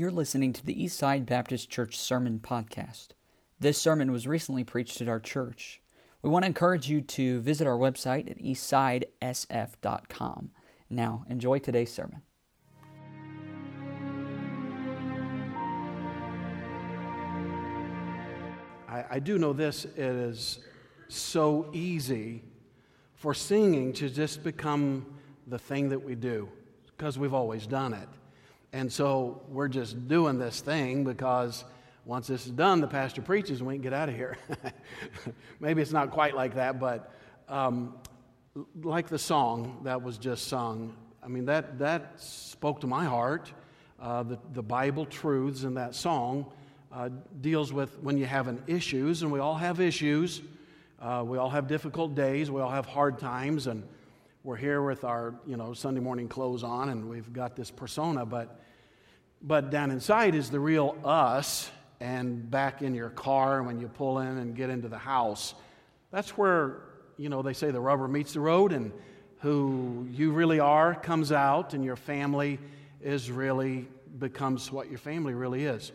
You're listening to the Eastside Baptist Church Sermon Podcast. This sermon was recently preached at our church. We want to encourage you to visit our website at eastsidesf.com. Now, enjoy today's sermon. I, I do know this it is so easy for singing to just become the thing that we do because we've always done it. And so we're just doing this thing because once this is done, the pastor preaches and we can get out of here. Maybe it's not quite like that, but um, like the song that was just sung, I mean, that, that spoke to my heart. Uh, the, the Bible truths in that song uh, deals with when you have an issues, and we all have issues. Uh, we all have difficult days. We all have hard times, and we're here with our you know Sunday morning clothes on, and we've got this persona. But but down inside is the real us, and back in your car when you pull in and get into the house, that's where you know they say the rubber meets the road, and who you really are comes out, and your family is really becomes what your family really is.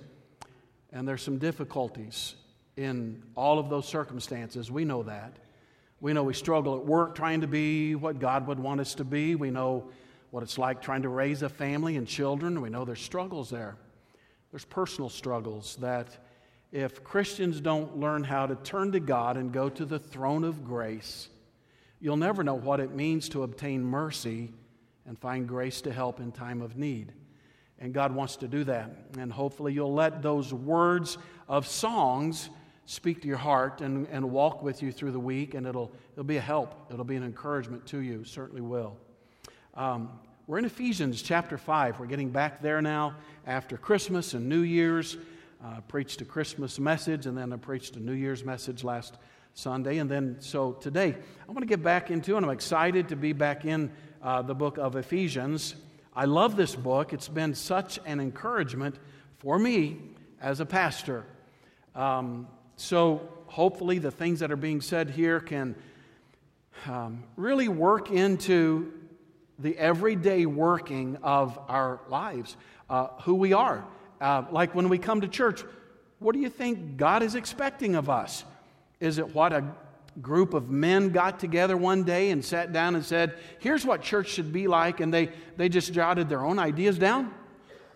And there's some difficulties in all of those circumstances. We know that. We know we struggle at work trying to be what God would want us to be. We know what it's like trying to raise a family and children. We know there's struggles there. There's personal struggles that if Christians don't learn how to turn to God and go to the throne of grace, you'll never know what it means to obtain mercy and find grace to help in time of need. And God wants to do that. And hopefully, you'll let those words of songs speak to your heart and, and walk with you through the week, and it'll, it'll be a help. It'll be an encouragement to you. Certainly will. Um, we're in Ephesians chapter 5. We're getting back there now after Christmas and New Year's. Uh, preached a Christmas message, and then I preached a New Year's message last Sunday. And then, so today, I want to get back into, and I'm excited to be back in uh, the book of Ephesians. I love this book. It's been such an encouragement for me as a pastor. Um, so, hopefully, the things that are being said here can um, really work into the everyday working of our lives, uh, who we are. Uh, like when we come to church, what do you think God is expecting of us? Is it what a group of men got together one day and sat down and said, Here's what church should be like, and they, they just jotted their own ideas down?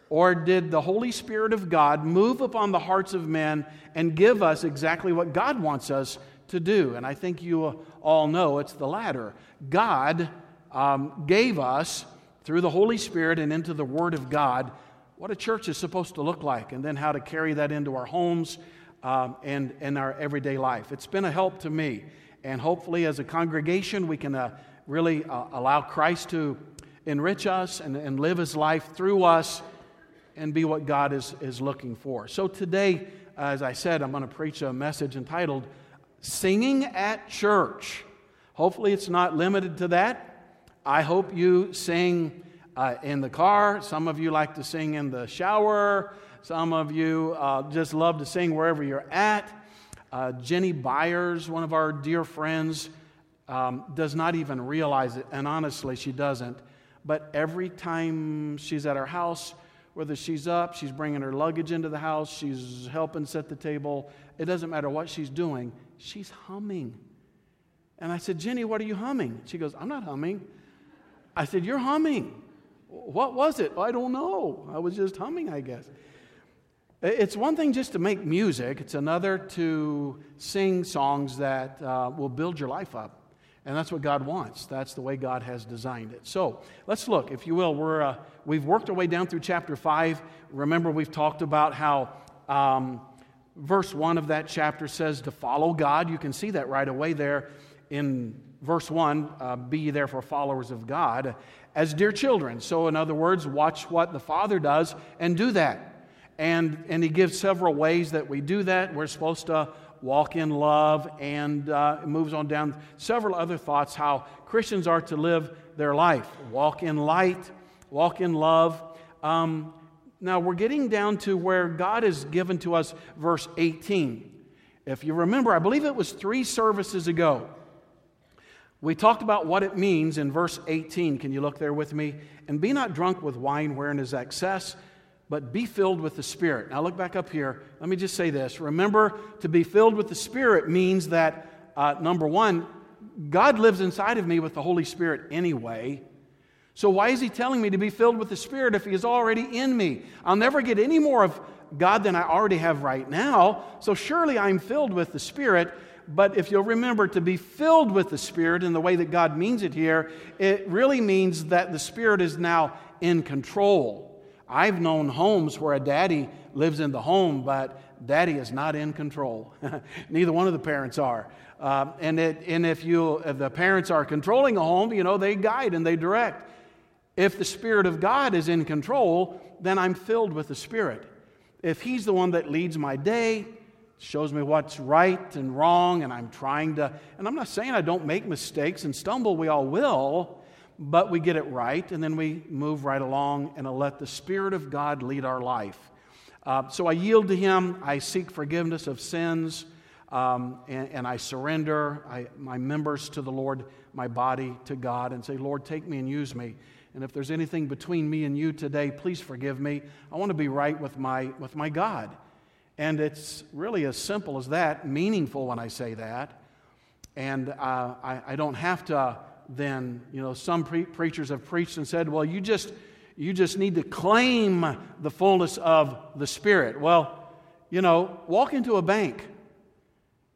Or did the Holy Spirit of God move upon the hearts of men and give us exactly what God wants us to do? And I think you all know it's the latter. God um, gave us, through the Holy Spirit and into the Word of God, what a church is supposed to look like, and then how to carry that into our homes um, and in our everyday life. It's been a help to me. And hopefully, as a congregation, we can uh, really uh, allow Christ to enrich us and, and live his life through us and be what God is, is looking for. So, today, as I said, I'm going to preach a message entitled Singing at Church. Hopefully, it's not limited to that. I hope you sing uh, in the car. Some of you like to sing in the shower. Some of you uh, just love to sing wherever you're at. Uh, Jenny Byers, one of our dear friends, um, does not even realize it, and honestly, she doesn't. But every time she's at our house, whether she's up, she's bringing her luggage into the house, she's helping set the table, it doesn't matter what she's doing, she's humming. And I said, Jenny, what are you humming? She goes, I'm not humming. I said, You're humming. What was it? I don't know. I was just humming, I guess. It's one thing just to make music, it's another to sing songs that uh, will build your life up. And that's what God wants. That's the way God has designed it. So let's look, if you will. We're, uh, we've worked our way down through chapter 5. Remember, we've talked about how um, verse 1 of that chapter says to follow God. You can see that right away there in verse 1 uh, Be ye therefore followers of God as dear children. So, in other words, watch what the Father does and do that. And, and he gives several ways that we do that. We're supposed to walk in love, and uh, moves on down several other thoughts how Christians are to live their life walk in light, walk in love. Um, now, we're getting down to where God has given to us verse 18. If you remember, I believe it was three services ago. We talked about what it means in verse 18. Can you look there with me? And be not drunk with wine wherein is excess but be filled with the Spirit. Now, look back up here. Let me just say this. Remember, to be filled with the Spirit means that, uh, number one, God lives inside of me with the Holy Spirit anyway. So, why is He telling me to be filled with the Spirit if He is already in me? I'll never get any more of God than I already have right now. So, surely I'm filled with the Spirit. But if you'll remember to be filled with the Spirit in the way that God means it here, it really means that the Spirit is now in control. I've known homes where a daddy lives in the home, but daddy is not in control. Neither one of the parents are. Uh, and, it, and if, you, if the parents are controlling a home, you know, they guide and they direct. If the Spirit of God is in control, then I'm filled with the Spirit. If He's the one that leads my day, shows me what's right and wrong, and I'm trying to, and I'm not saying I don't make mistakes and stumble, we all will, but we get it right, and then we move right along and let the Spirit of God lead our life. Uh, so I yield to Him. I seek forgiveness of sins, um, and, and, I surrender I, my members to the Lord, my body to God, and say, Lord, take me and use me. And if there's anything between me and you today, please forgive me. I want to be right with my, with my God. And it's really as simple as that, meaningful when I say that. And uh, I, I don't have to then. You know, some pre- preachers have preached and said, well, you just, you just need to claim the fullness of the Spirit. Well, you know, walk into a bank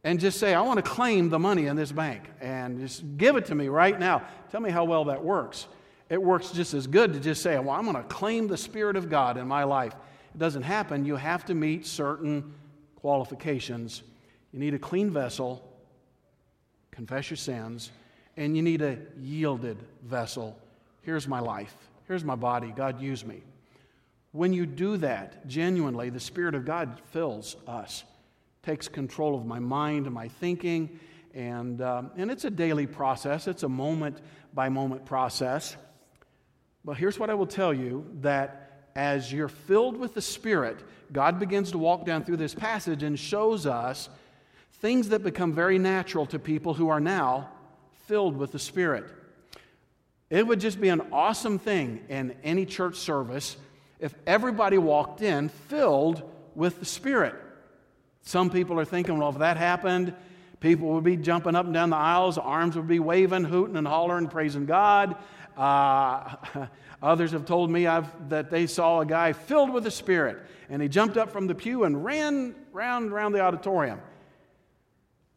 and just say, I want to claim the money in this bank and just give it to me right now. Tell me how well that works. It works just as good to just say, Well, I'm going to claim the Spirit of God in my life. It doesn't happen. You have to meet certain qualifications. You need a clean vessel, confess your sins, and you need a yielded vessel. Here's my life. Here's my body. God, use me. When you do that, genuinely, the Spirit of God fills us, takes control of my mind and my thinking. And, um, and it's a daily process, it's a moment by moment process. But here's what I will tell you that as you're filled with the Spirit, God begins to walk down through this passage and shows us things that become very natural to people who are now filled with the Spirit. It would just be an awesome thing in any church service if everybody walked in filled with the Spirit. Some people are thinking, well, if that happened, people would be jumping up and down the aisles, arms would be waving, hooting and hollering, praising God. Uh, others have told me I've, that they saw a guy filled with the Spirit, and he jumped up from the pew and ran round around the auditorium.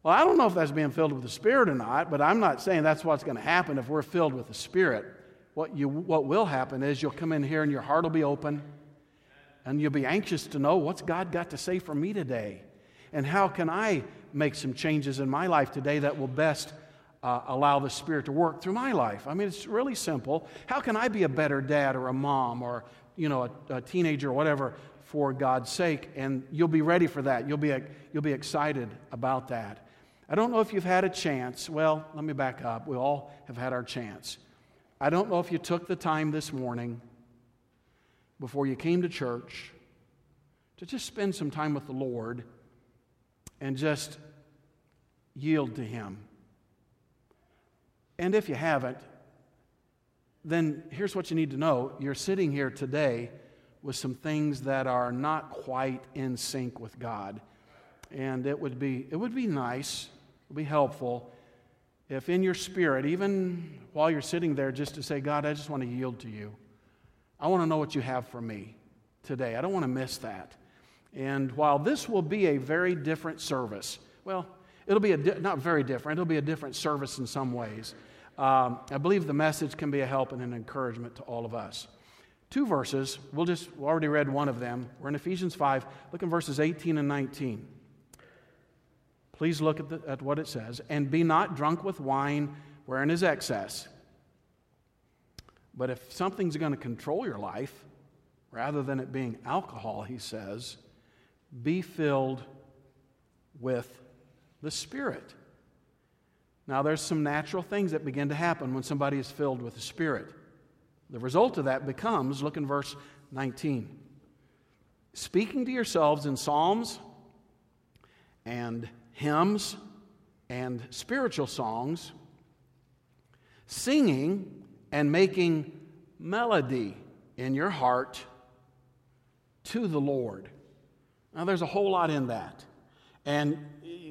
Well, I don't know if that's being filled with the Spirit or not, but I'm not saying that's what's going to happen if we're filled with the Spirit. What, you, what will happen is you'll come in here and your heart will be open, and you'll be anxious to know what's God got to say for me today, and how can I make some changes in my life today that will best uh, allow the Spirit to work through my life. I mean, it's really simple. How can I be a better dad or a mom or, you know, a, a teenager or whatever for God's sake? And you'll be ready for that. You'll be, you'll be excited about that. I don't know if you've had a chance. Well, let me back up. We all have had our chance. I don't know if you took the time this morning before you came to church to just spend some time with the Lord and just yield to Him. And if you haven't, then here's what you need to know you're sitting here today with some things that are not quite in sync with God. And it would be, it would be nice It'll be helpful if in your spirit, even while you're sitting there, just to say, God, I just want to yield to you. I want to know what you have for me today. I don't want to miss that. And while this will be a very different service, well, it'll be a di- not very different, it'll be a different service in some ways. Um, I believe the message can be a help and an encouragement to all of us. Two verses, we'll just, we already read one of them. We're in Ephesians 5. Look in verses 18 and 19. Please look at, the, at what it says. And be not drunk with wine wherein is excess. But if something's going to control your life, rather than it being alcohol, he says, be filled with the Spirit. Now, there's some natural things that begin to happen when somebody is filled with the Spirit. The result of that becomes, look in verse 19, speaking to yourselves in psalms and hymns and spiritual songs, singing and making melody in your heart to the Lord. Now, there's a whole lot in that. And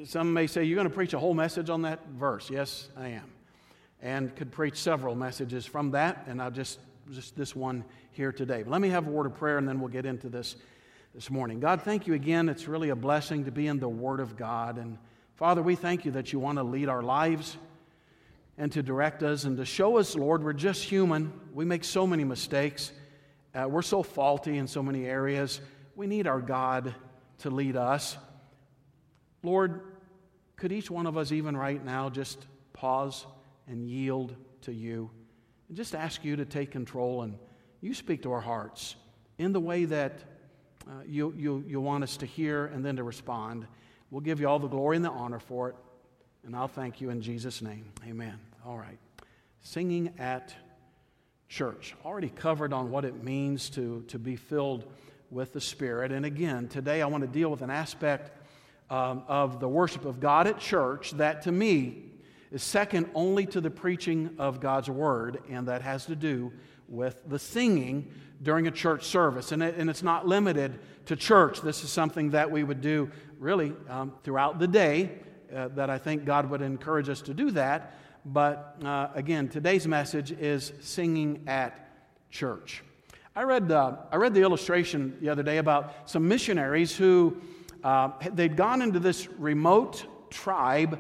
some may say, You're going to preach a whole message on that verse. Yes, I am. And could preach several messages from that, and I'll just, just this one here today. But let me have a word of prayer, and then we'll get into this this morning. God, thank you again. It's really a blessing to be in the Word of God. And Father, we thank you that you want to lead our lives and to direct us and to show us, Lord, we're just human. We make so many mistakes. Uh, we're so faulty in so many areas. We need our God to lead us. Lord, could each one of us, even right now, just pause and yield to you and just ask you to take control and you speak to our hearts in the way that uh, you, you, you want us to hear and then to respond. We'll give you all the glory and the honor for it. And I'll thank you in Jesus' name. Amen. All right. Singing at church. Already covered on what it means to, to be filled with the Spirit. And again, today I want to deal with an aspect um, of the worship of God at church that to me is second only to the preaching of God's Word, and that has to do with the singing during a church service. And, it, and it's not limited to church. This is something that we would do really um, throughout the day, uh, that I think God would encourage us to do that. But uh, again, today's message is singing at church. I read, uh, I read the illustration the other day about some missionaries who uh, they'd gone into this remote tribe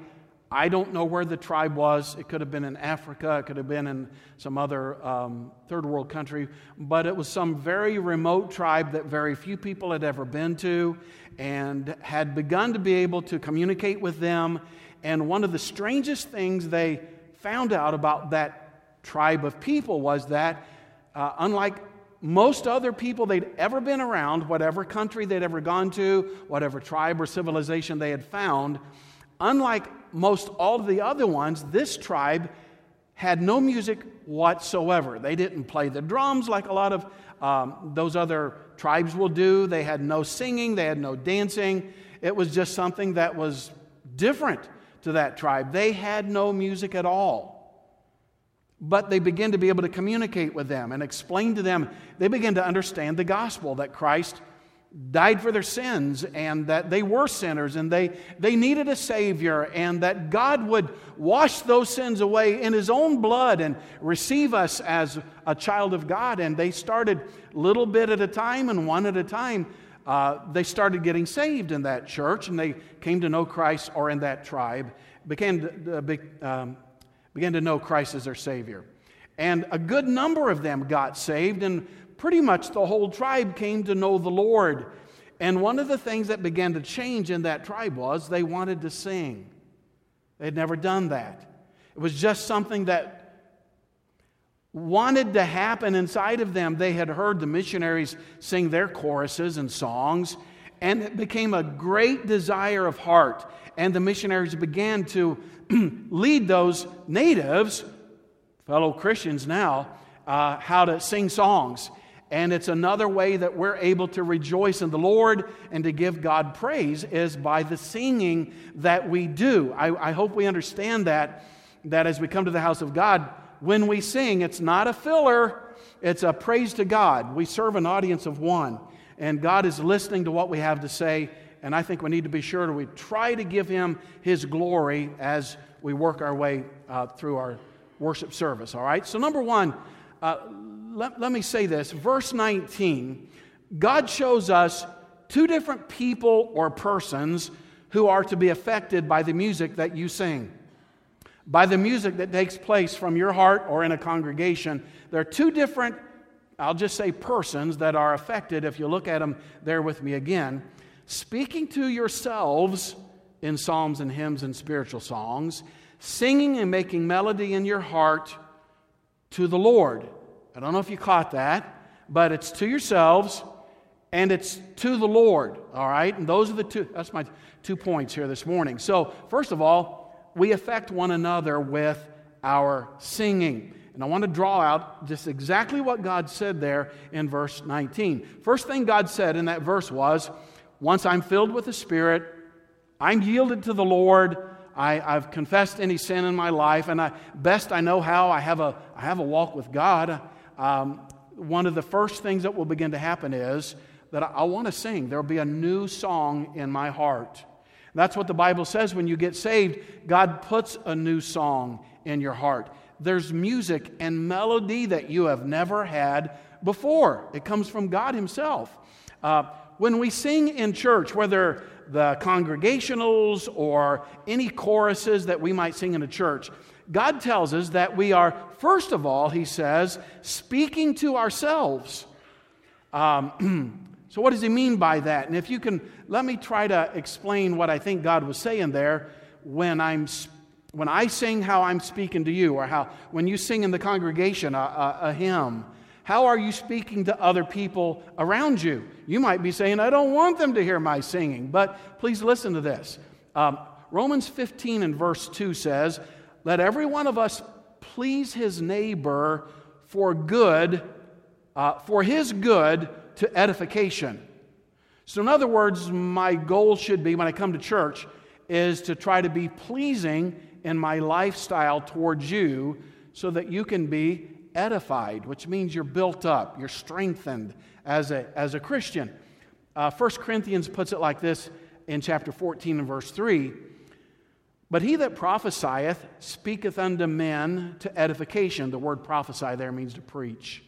I don't know where the tribe was. It could have been in Africa, it could have been in some other um, third world country, but it was some very remote tribe that very few people had ever been to and had begun to be able to communicate with them. And one of the strangest things they found out about that tribe of people was that, uh, unlike most other people they'd ever been around, whatever country they'd ever gone to, whatever tribe or civilization they had found, unlike most all of the other ones, this tribe had no music whatsoever. They didn't play the drums like a lot of um, those other tribes will do. They had no singing, they had no dancing. It was just something that was different to that tribe. They had no music at all. But they began to be able to communicate with them and explain to them. They began to understand the gospel that Christ died for their sins and that they were sinners and they, they needed a Savior and that God would wash those sins away in His own blood and receive us as a child of God. And they started little bit at a time and one at a time. Uh, they started getting saved in that church and they came to know Christ or in that tribe, began to, uh, be, um, began to know Christ as their Savior. And a good number of them got saved, and pretty much the whole tribe came to know the Lord. And one of the things that began to change in that tribe was they wanted to sing. They had never done that. It was just something that wanted to happen inside of them. They had heard the missionaries sing their choruses and songs, and it became a great desire of heart. And the missionaries began to lead those natives, fellow Christians now, uh, how to sing songs. And it's another way that we're able to rejoice in the Lord and to give God praise is by the singing that we do. I, I, hope we understand that, that as we come to the house of God, when we sing, it's not a filler, it's a praise to God. We serve an audience of one, and God is listening to what we have to say. And I think we need to be sure that we try to give Him His glory as we work our way uh, through our worship service. All right? So, number one, uh, let, let me say this. Verse 19, God shows us two different people or persons who are to be affected by the music that you sing. By the music that takes place from your heart or in a congregation, there are two different, I'll just say persons that are affected. If you look at them there with me again, speaking to yourselves in psalms and hymns and spiritual songs, singing and making melody in your heart to the Lord. I don't know if you caught that, but it's to yourselves and it's to the Lord, all right? And those are the two, that's my two points here this morning. So, first of all, we affect one another with our singing. And I want to draw out just exactly what God said there in verse 19. First thing God said in that verse was, Once I'm filled with the Spirit, I'm yielded to the Lord, I, have confessed any sin in my life, and I, best I know how, I have a, I have a walk with God um, one of the first things that will begin to happen is that I, I want to sing. There'll be a new song in my heart. That's what the Bible says when you get saved. God puts a new song in your heart. There's music and melody that you have never had before. It comes from God Himself. Uh, when we sing in church, whether the congregationals or any choruses that we might sing in a church, God tells us that we are, first of all, He says, speaking to ourselves. Um, so, what does He mean by that? And if you can, let me try to explain what I think God was saying there when I'm when I sing how I'm speaking to you, or how when you sing in the congregation a, a, a hymn, how are you speaking to other people around you? You might be saying, I don't want them to hear my singing, but please listen to this. Um, Romans 15 and verse 2 says, Let every one of us please his neighbor for good, uh, for his good to edification. So, in other words, my goal should be when I come to church is to try to be pleasing in my lifestyle towards you so that you can be edified, which means you're built up, you're strengthened as a, as a Christian. Uh, 1 Corinthians puts it like this in chapter 14 and verse 3 But he that prophesieth speaketh unto men to edification. The word prophesy there means to preach.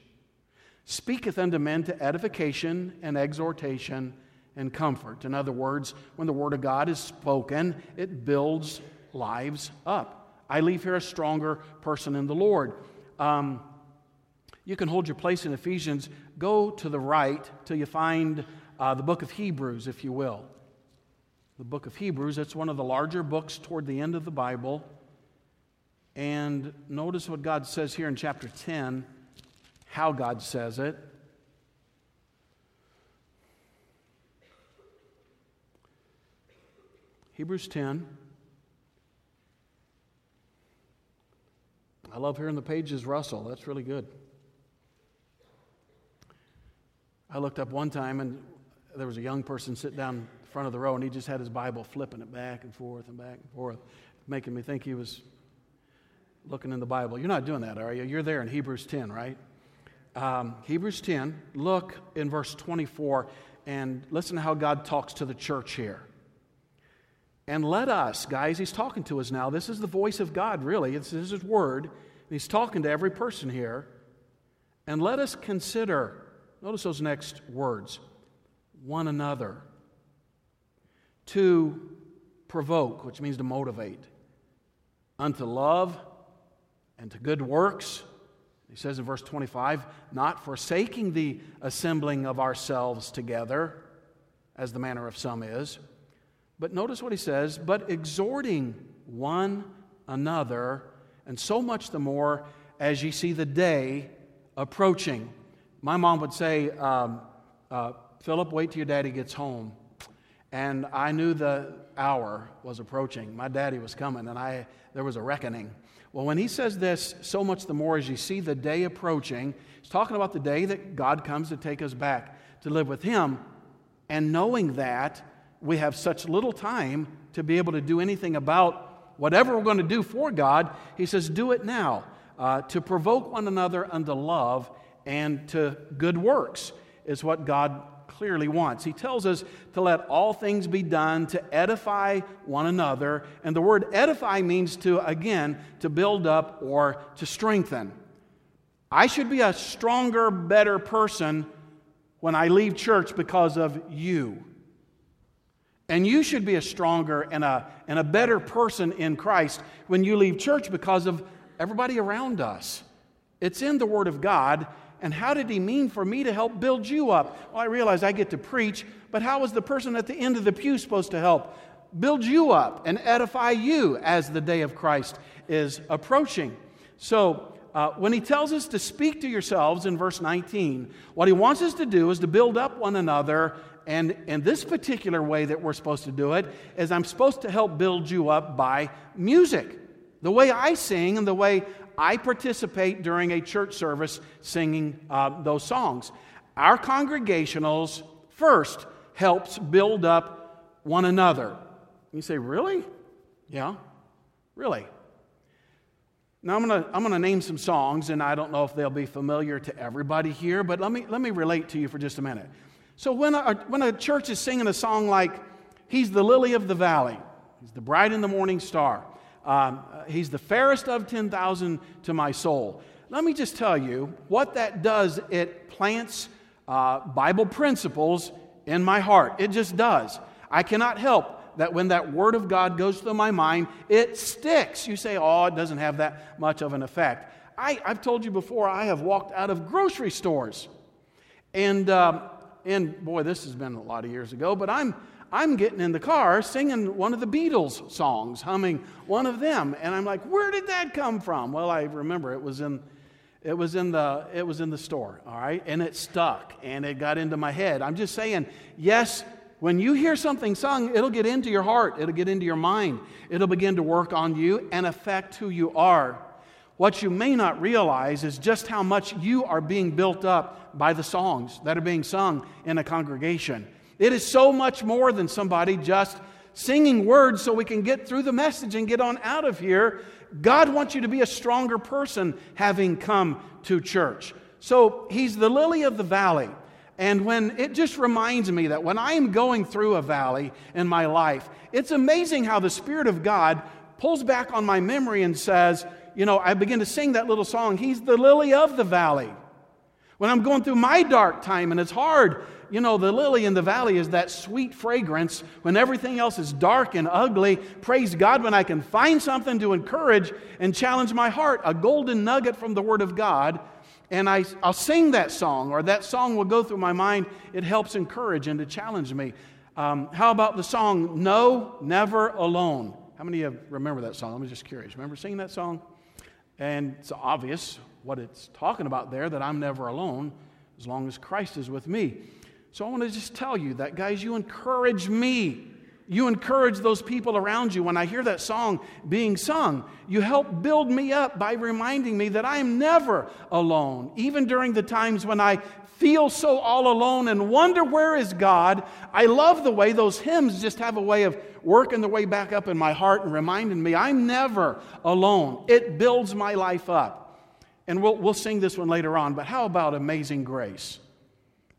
Speaketh unto men to edification and exhortation and comfort. In other words, when the word of God is spoken, it builds lives up. I leave here a stronger person in the Lord. Um, you can hold your place in Ephesians. Go to the right till you find uh, the book of Hebrews, if you will. The book of Hebrews, it's one of the larger books toward the end of the Bible. And notice what God says here in chapter 10, how God says it. Hebrews 10. I love hearing the pages rustle. That's really good. I looked up one time and there was a young person sitting down front of the row and he just had his Bible flipping it back and forth and back and forth, making me think he was looking in the Bible. You're not doing that, are you? You're there in Hebrews 10, right? Um, Hebrews 10, look in verse 24 and listen to how God talks to the church here. And let us, guys, he's talking to us now. This is the voice of God, really. This is his word. He's talking to every person here. And let us consider Notice those next words one another. To provoke, which means to motivate, unto love and to good works. He says in verse 25, not forsaking the assembling of ourselves together, as the manner of some is. But notice what he says, but exhorting one another, and so much the more as ye see the day approaching. My mom would say, um, uh, Philip, wait till your daddy gets home. And I knew the hour was approaching. My daddy was coming, and I, there was a reckoning. Well, when he says this, so much the more as you see the day approaching, he's talking about the day that God comes to take us back to live with him. And knowing that we have such little time to be able to do anything about whatever we're going to do for God, he says, do it now. Uh, to provoke one another unto love and to good works is what God clearly wants. He tells us to let all things be done to edify one another. And the word edify means to, again, to build up or to strengthen. I should be a stronger, better person when I leave church because of you. And you should be a stronger and a, and a better person in Christ when you leave church because of everybody around us. It's in the Word of God, and how did he mean for me to help build you up? Well, I realize I get to preach, but how is the person at the end of the pew supposed to help build you up and edify you as the day of Christ is approaching? So, uh, when he tells us to speak to yourselves in verse 19, what he wants us to do is to build up one another. And in this particular way that we're supposed to do it is I'm supposed to help build you up by music. The way I sing and the way I participate during a church service singing uh, those songs. Our congregationals first helps build up one another. You say, really? Yeah, really. Now I'm going to I'm to name some songs, and I don't know if they'll be familiar to everybody here, but let me let me relate to you for just a minute. So when a, when a church is singing a song like, He's the lily of the valley, He's the bright in the morning star, um, He's the fairest of 10,000 to my soul. Let me just tell you what that does. It plants uh, Bible principles in my heart. It just does. I cannot help that when that Word of God goes through my mind, it sticks. You say, oh, it doesn't have that much of an effect. I, have told you before, I have walked out of grocery stores. And, um, and boy, this has been a lot of years ago, but I'm, I'm getting in the car singing one of the Beatles songs, humming one of them. And I'm like, where did that come from? Well, I remember it was in. It was, in the, it was in the store, all right? And it stuck and it got into my head. I'm just saying, yes, when you hear something sung, it'll get into your heart, it'll get into your mind, it'll begin to work on you and affect who you are. What you may not realize is just how much you are being built up by the songs that are being sung in a congregation. It is so much more than somebody just singing words so we can get through the message and get on out of here. God wants you to be a stronger person having come to church. So He's the lily of the valley. And when it just reminds me that when I am going through a valley in my life, it's amazing how the Spirit of God pulls back on my memory and says, you know, I begin to sing that little song, He's the lily of the valley. When I'm going through my dark time and it's hard, you know, the lily in the valley is that sweet fragrance when everything else is dark and ugly. Praise God when I can find something to encourage and challenge my heart, a golden nugget from the Word of God and I, I'll sing that song, or that song will go through my mind. It helps encourage and to challenge me. Um, how about the song No, Never Alone? How many of you remember that song? I'm just curious. Remember singing that song? And it's obvious what it's talking about there that I'm never alone as long as Christ is with me. So I want to just tell you that, guys, you encourage me you encourage those people around you. When I hear that song being sung, you help build me up by reminding me that I am never alone. Even during the times when I feel so all alone and wonder where is God, I love the way those hymns just have a way of working their way back up in my heart and reminding me I'm never alone. It builds my life up. And we'll, we'll sing this one later on, but how about Amazing Grace?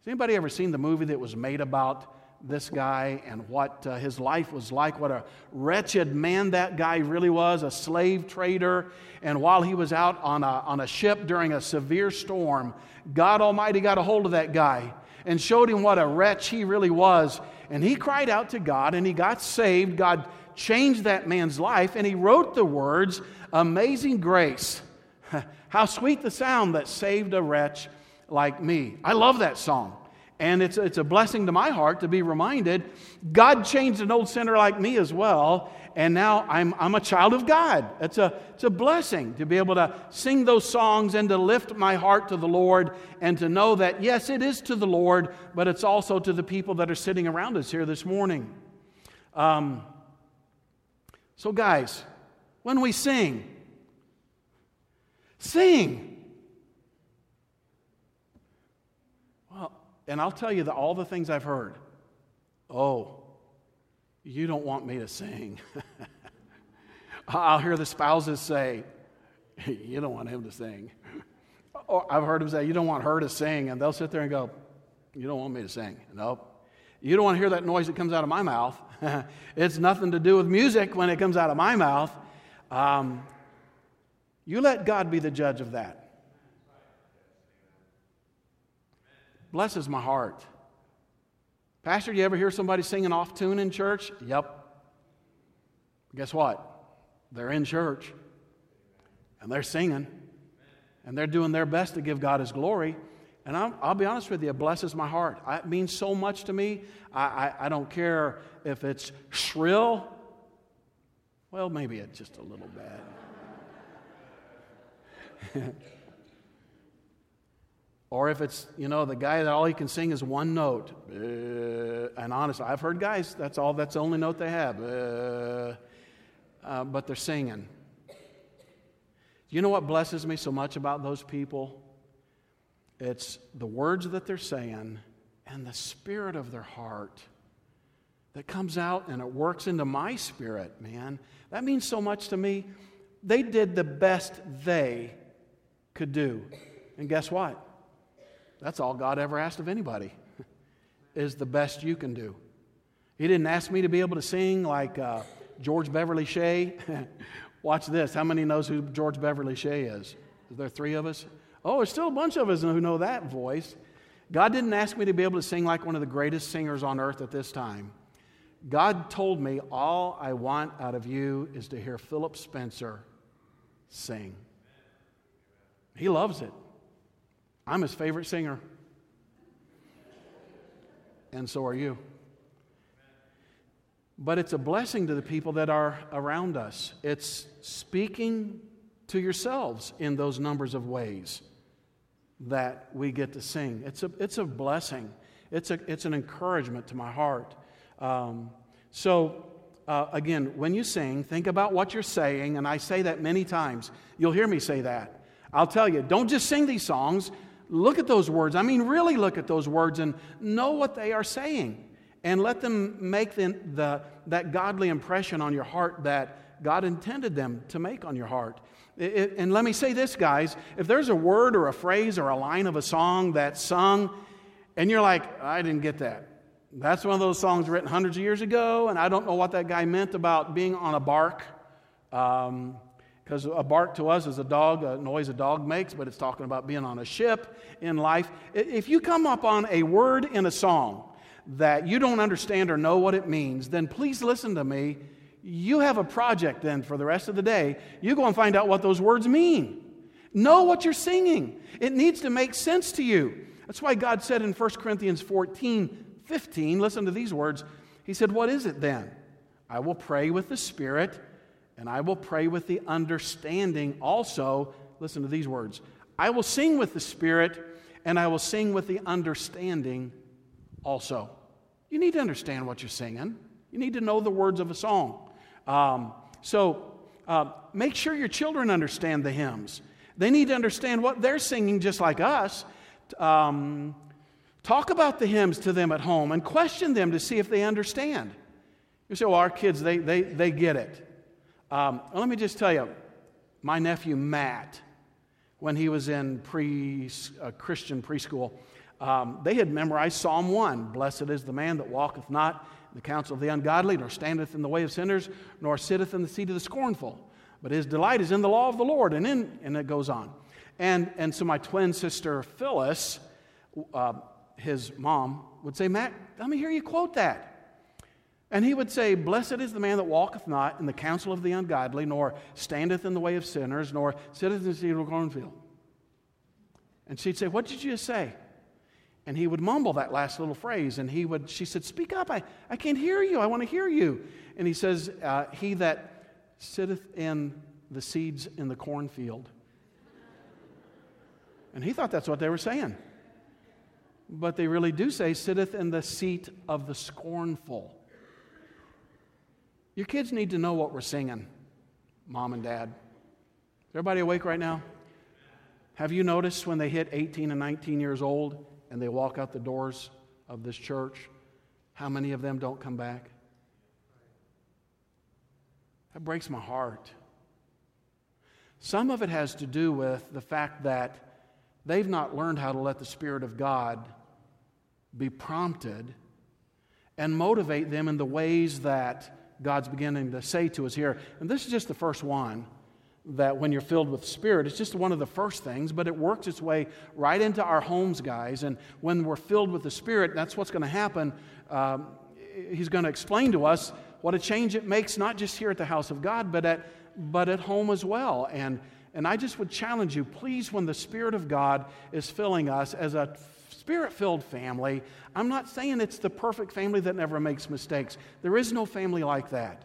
Anybody ever seen the movie that was made about? this guy and what uh, his life was like, what a wretched man that guy really was, a slave trader. And while he was out on a, on a ship during a severe storm, God Almighty got a hold of that guy and showed him what a wretch he really was. And he cried out to God and he got saved. God changed that man's life and he wrote the words, Amazing Grace. How sweet the sound that saved a wretch like me. I love that song. And it's, it's a blessing to my heart to be reminded God changed an old sinner like me as well. And now I'm, I'm a child of God. It's a, it's a blessing to be able to sing those songs and to lift my heart to the Lord and to know that, yes, it is to the Lord, but it's also to the people that are sitting around us here this morning. Um, so, guys, when we sing, sing. And I'll tell you that all the things I've heard oh, you don't want me to sing. I'll hear the spouses say, you don't want him to sing. Or I've heard them say, you don't want her to sing. And they'll sit there and go, you don't want me to sing. Nope. You don't want to hear that noise that comes out of my mouth. it's nothing to do with music when it comes out of my mouth. Um, you let God be the judge of that. Blesses my heart. Pastor, you ever hear somebody singing off tune in church? Yep. Guess what? They're in church and they're singing and they're doing their best to give God His glory. And I'll, I'll be honest with you, it blesses my heart. It means so much to me. I, I, I don't care if it's shrill. Well, maybe it's just a little bad. Or if it's, you know, the guy that all he can sing is one note. Uh, and honestly, I've heard guys, that's all, that's the only note they have. Uh, uh, but they're singing. You know what blesses me so much about those people? It's the words that they're saying and the spirit of their heart that comes out and it works into my spirit, man. That means so much to me. They did the best they could do. And guess what? That's all God ever asked of anybody. is the best you can do. He didn't ask me to be able to sing like uh, George Beverly Shea. Watch this. How many knows who George Beverly Shea is? Is there three of us? Oh, there's still a bunch of us who know that voice. God didn't ask me to be able to sing like one of the greatest singers on earth at this time. God told me, All I want out of you is to hear Philip Spencer sing. He loves it. I'm his favorite singer. And so are you. But it's a blessing to the people that are around us. It's speaking to yourselves in those numbers of ways that we get to sing. It's a, it's a blessing, it's, a, it's an encouragement to my heart. Um, so, uh, again, when you sing, think about what you're saying, and I say that many times. You'll hear me say that. I'll tell you, don't just sing these songs, look at those words. I mean, really look at those words and know what they are saying. And let them make the, the, that godly impression on your heart that God intended them to make on your heart. It, and let me say this, guys if there's a word or a phrase or a line of a song that's sung, and you're like, I didn't get that. That's one of those songs written hundreds of years ago, and I don't know what that guy meant about being on a bark. Um, because a bark to us is a dog, a noise a dog makes, but it's talking about being on a ship in life. If you come up on a word in a song that you don't understand or know what it means, then please listen to me. You have a project then for the rest of the day. You go and find out what those words mean. Know what you're singing. It needs to make sense to you. That's why God said in 1 Corinthians 14 15, listen to these words. He said, What is it then? I will pray with the Spirit, and I will pray with the understanding also. Listen to these words I will sing with the Spirit, and I will sing with the understanding also. You need to understand what you're singing, you need to know the words of a song. Um, so uh, make sure your children understand the hymns. They need to understand what they're singing just like us. Um, Talk about the hymns to them at home and question them to see if they understand. You say, well, our kids, they, they, they get it. Um, let me just tell you, my nephew Matt, when he was in pre, uh, Christian preschool, um, they had memorized Psalm 1 Blessed is the man that walketh not in the counsel of the ungodly, nor standeth in the way of sinners, nor sitteth in the seat of the scornful. But his delight is in the law of the Lord. And, in, and it goes on. And, and so my twin sister Phyllis, uh, his mom would say, Matt, let me hear you quote that. And he would say, Blessed is the man that walketh not in the counsel of the ungodly, nor standeth in the way of sinners, nor sitteth in the seat of the cornfield. And she'd say, What did you say? And he would mumble that last little phrase. And he would, she said, Speak up. I, I can't hear you. I want to hear you. And he says, uh, He that sitteth in the seeds in the cornfield. And he thought that's what they were saying but they really do say, sitteth in the seat of the scornful. Your kids need to know what we're singing, mom and dad. Is everybody awake right now? Have you noticed when they hit 18 and 19 years old and they walk out the doors of this church, how many of them don't come back? That breaks my heart. Some of it has to do with the fact that they've not learned how to let the Spirit of God be prompted and motivate them in the ways that God's beginning to say to us here. And this is just the first one that when you're filled with the Spirit, it's just one of the first things, but it works its way right into our homes, guys. And when we're filled with the Spirit, that's what's going to happen. Um, he's going to explain to us what a change it makes, not just here at the house of God, but at, but at home as well. And, and I just would challenge you, please, when the Spirit of God is filling us as a spirit filled family. I'm not saying it's the perfect family that never makes mistakes. There is no family like that.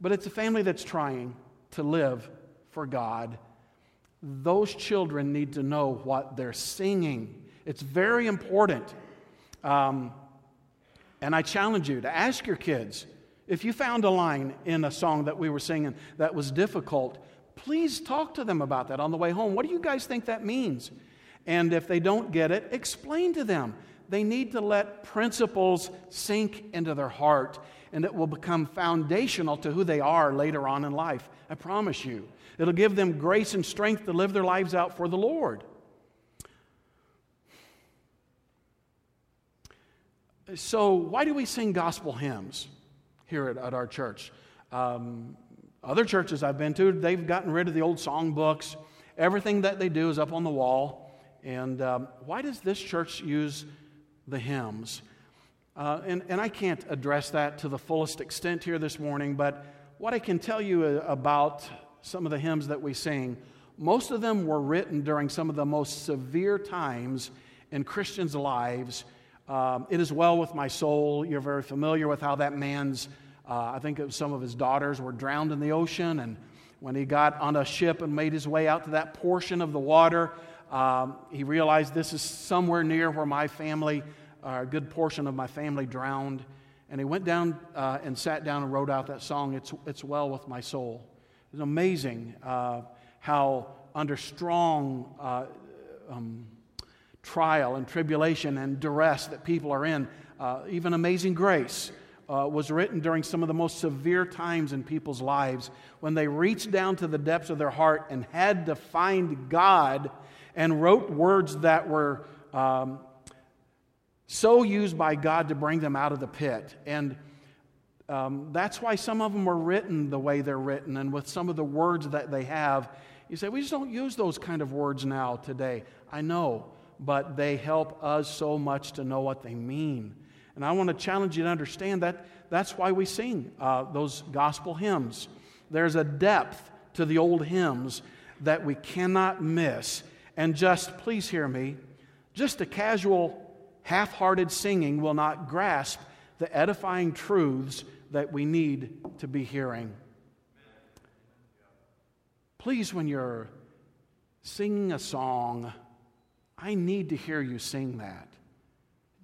But it's a family that's trying to live for God. Those children need to know what they're singing. It's very important. Um, and I challenge you to ask your kids if you found a line in a song that we were singing that was difficult, please talk to them about that on the way home. What do you guys think that means? And if they don't get it, explain to them. They need to let principles sink into their heart, and it will become foundational to who they are later on in life. I promise you. It'll give them grace and strength to live their lives out for the Lord. So, why do we sing gospel hymns here at, at our church? Um, other churches I've been to, they've gotten rid of the old song books. Everything that they do is up on the wall. And um, why does this church use the hymns? Uh, and, and I can't address that to the fullest extent here this morning, but what I can tell you uh, about some of the hymns that we sing, most of them were written during some of the most severe times in Christians' lives. Um, it is well with my soul. You're very familiar with how that man's, uh, I think some of his daughters were drowned in the ocean. And when he got on a ship and made his way out to that portion of the water, um, he realized this is somewhere near where my family a good portion of my family drowned. And he went down uh, and sat down and wrote out that song, It's, it's Well With My Soul. It's amazing uh, how, under strong uh, um, trial and tribulation and duress that people are in, uh, even Amazing Grace uh, was written during some of the most severe times in people's lives when they reached down to the depths of their heart and had to find God and wrote words that were um, so used by God to bring them out of the pit. And um, that's why some of them were written the way they're written and with some of the words that they have. You say, we just don't use those kind of words now today. I know, but they help us so much to know what they mean. And I want to challenge you to understand that that's why we sing uh, those gospel hymns. There's a depth to the old hymns that we cannot miss. And just, please hear me, just a casual half hearted singing will not grasp the edifying truths that we need to be hearing. Please, when you're singing a song, I need to hear you sing that.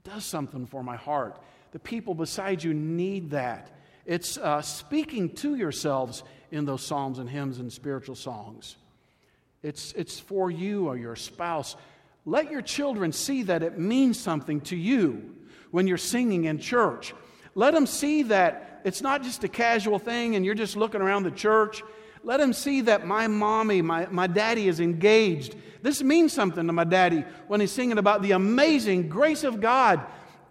Does something for my heart. The people beside you need that. It's uh, speaking to yourselves in those psalms and hymns and spiritual songs. It's, it's for you or your spouse let your children see that it means something to you when you're singing in church. Let them see that it's not just a casual thing and you're just looking around the church. Let them see that my mommy, my, my daddy is engaged. This means something to my daddy when he's singing about the amazing grace of God.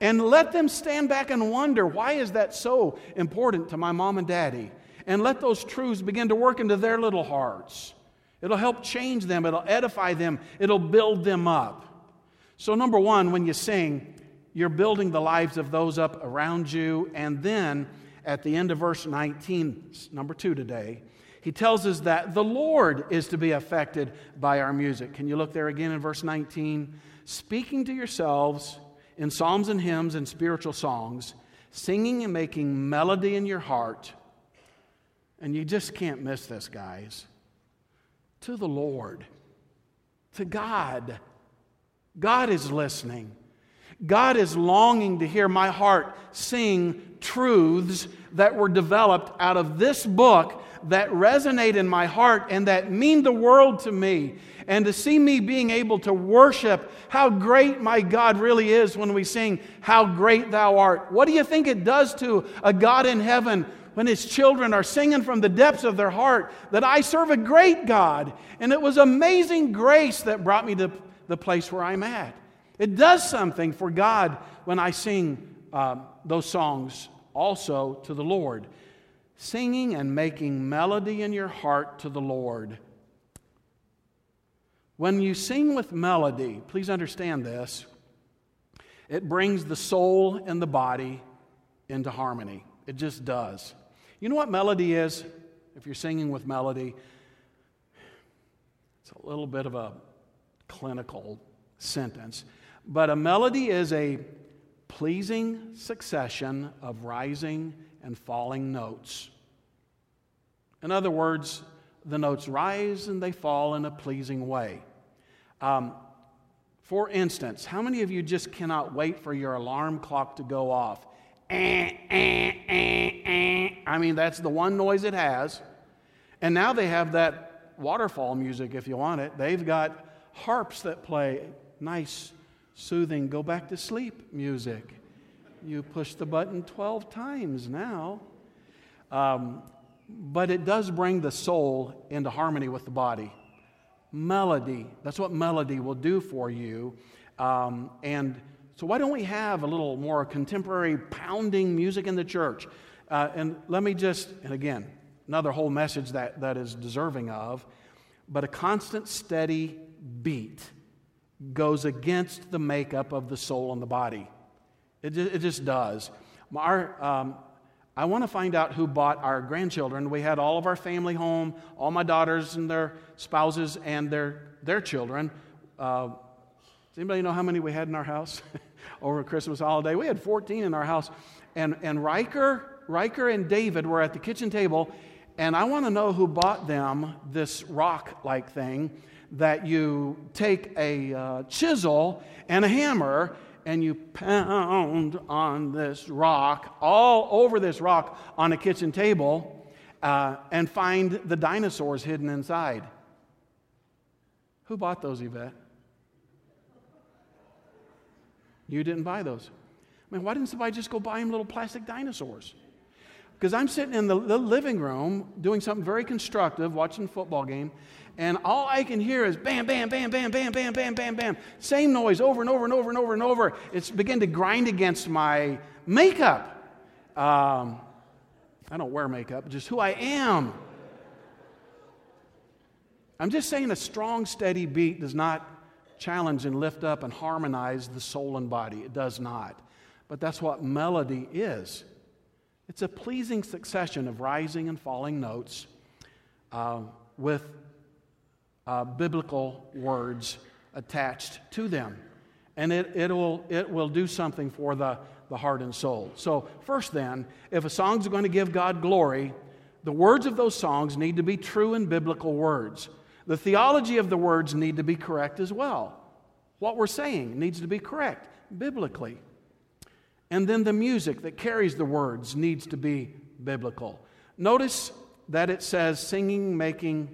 And let them stand back and wonder, why is that so important to my mom and daddy? And let those truths begin to work into their little hearts. It'll help change them, it'll edify them, it'll build them up. So, number one, when you sing, you're building the lives of those up around you. And then at the end of verse 19, number two today, he tells us that the Lord is to be affected by our music. Can you look there again in verse 19? Speaking to yourselves in psalms and hymns and spiritual songs, singing and making melody in your heart. And you just can't miss this, guys to the Lord, to God. God is listening. God is longing to hear my heart sing truths that were developed out of this book that resonate in my heart and that mean the world to me. And to see me being able to worship how great my God really is when we sing, How Great Thou Art. What do you think it does to a God in heaven when his children are singing from the depths of their heart that I serve a great God. And it was amazing grace that brought me to the place where I'm at. It does something for God when I sing uh, those songs also to the Lord. Singing and making melody in your heart to the Lord. When you sing with melody, please understand this, it brings the soul and the body into harmony. It just does. You know what melody is? If you're singing with melody, it's a little bit of a clinical sentence. But a melody is a pleasing succession of rising and falling notes. In other words, the notes rise and they fall in a pleasing way. Um, for instance, how many of you just cannot wait for your alarm clock to go off? Eh, eh, eh, I mean, that's the one noise it has. And now they have that waterfall music if you want it. They've got harps that play nice, soothing, go back to sleep music. You push the button 12 times now. Um, but it does bring the soul into harmony with the body. Melody, that's what melody will do for you. Um, and So, why don't we have a little more contemporary pounding music in the church? Uh, and let me just, and again, another whole message that, that is deserving of, but a constant, steady beat goes against the makeup of the soul and the body. It, it just does. Our, um, I want to find out who bought our grandchildren. We had all of our family home, all my daughters and their spouses and their, their children. Uh, does anybody know how many we had in our house over Christmas holiday? We had 14 in our house. And, and Riker Riker and David were at the kitchen table, and I want to know who bought them this rock like thing that you take a uh, chisel and a hammer and you pound on this rock, all over this rock on a kitchen table, uh, and find the dinosaurs hidden inside. Who bought those, Yvette? You didn't buy those. I mean, why didn't somebody just go buy them little plastic dinosaurs? Because I'm sitting in the, the, living room doing something very constructive, watching a football game, and all I can hear is bam, bam, bam, bam, bam, bam, bam, bam, bam. Same noise over and over and over and over and over. It's beginning to grind against my makeup. Um, I don't wear makeup, just who I am. I'm just saying a strong, steady beat does not challenge and lift up and harmonize the soul and body. It does not. But that's what melody is. It's a pleasing succession of rising and falling notes uh, with uh, biblical words attached to them. And it, it, will, it will do something for the, the heart and soul. So, first, then, if a song's going to give God glory, the words of those songs need to be true and biblical words. The theology of the words need to be correct as well. What we're saying needs to be correct biblically. And then the music that carries the words needs to be biblical. Notice that it says singing, making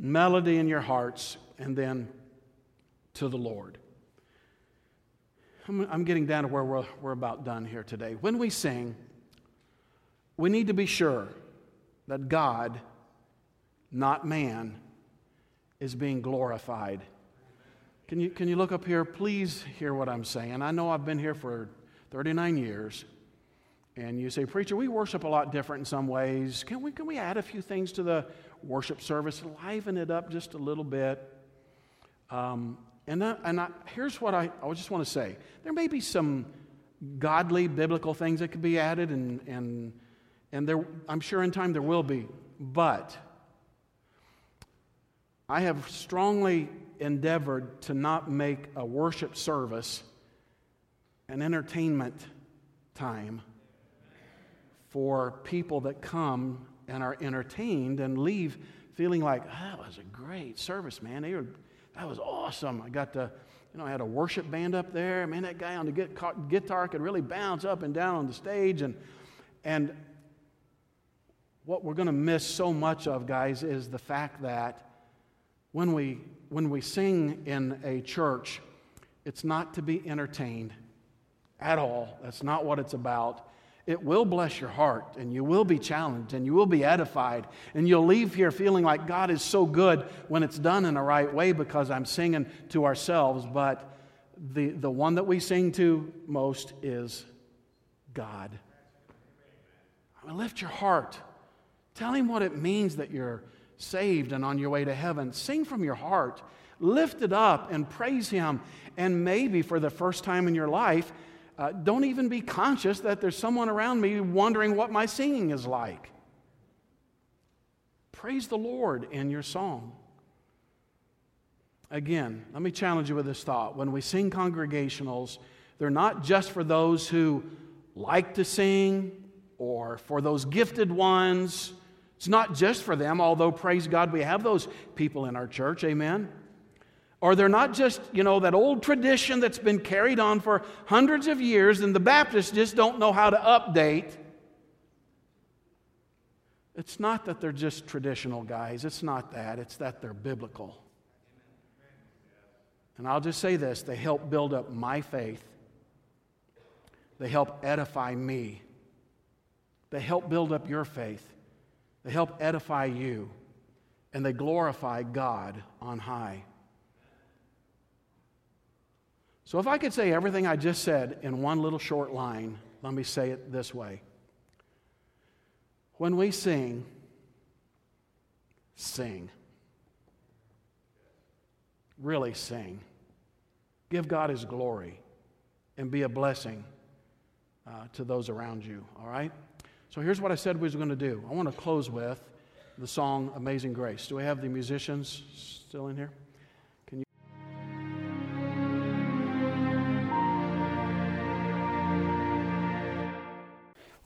melody in your hearts, and then to the Lord. I'm, I'm getting down to where we're, we're about done here today. When we sing, we need to be sure that God, not man, is being glorified. Can you, can you look up here? Please hear what I'm saying. I know I've been here for 39 years, and you say, Preacher, we worship a lot different in some ways. Can we, can we add a few things to the worship service, liven it up just a little bit? Um, and and I, here's what I, I just want to say there may be some godly, biblical things that could be added, and, and, and there, I'm sure in time there will be. But I have strongly endeavored to not make a worship service an entertainment time for people that come and are entertained and leave feeling like, oh, that was a great service, man. Were, that was awesome. I got to, you know, I had a worship band up there. Man, that guy on the guitar could really bounce up and down on the stage. And, and what we're going to miss so much of, guys, is the fact that when we, when we sing in a church, it's not to be entertained at all. That's not what it's about. It will bless your heart, and you will be challenged, and you will be edified, and you'll leave here feeling like God is so good when it's done in the right way because I'm singing to ourselves. But the, the one that we sing to most is God. I mean, lift your heart. Tell Him what it means that you're saved and on your way to heaven. Sing from your heart. Lift it up and praise Him. And maybe for the first time in your life, uh, don't even be conscious that there's someone around me wondering what my singing is like. Praise the Lord in your song. Again, let me challenge you with this thought. When we sing congregationals, they're not just for those who like to sing or for those gifted ones. It's not just for them, although, praise God, we have those people in our church. Amen. Or they're not just, you know, that old tradition that's been carried on for hundreds of years and the Baptists just don't know how to update. It's not that they're just traditional guys. It's not that. It's that they're biblical. And I'll just say this they help build up my faith, they help edify me, they help build up your faith, they help edify you, and they glorify God on high. So, if I could say everything I just said in one little short line, let me say it this way. When we sing, sing. Really sing. Give God His glory and be a blessing uh, to those around you, all right? So here's what I said we was going to do. I want to close with the song Amazing Grace. Do we have the musicians still in here?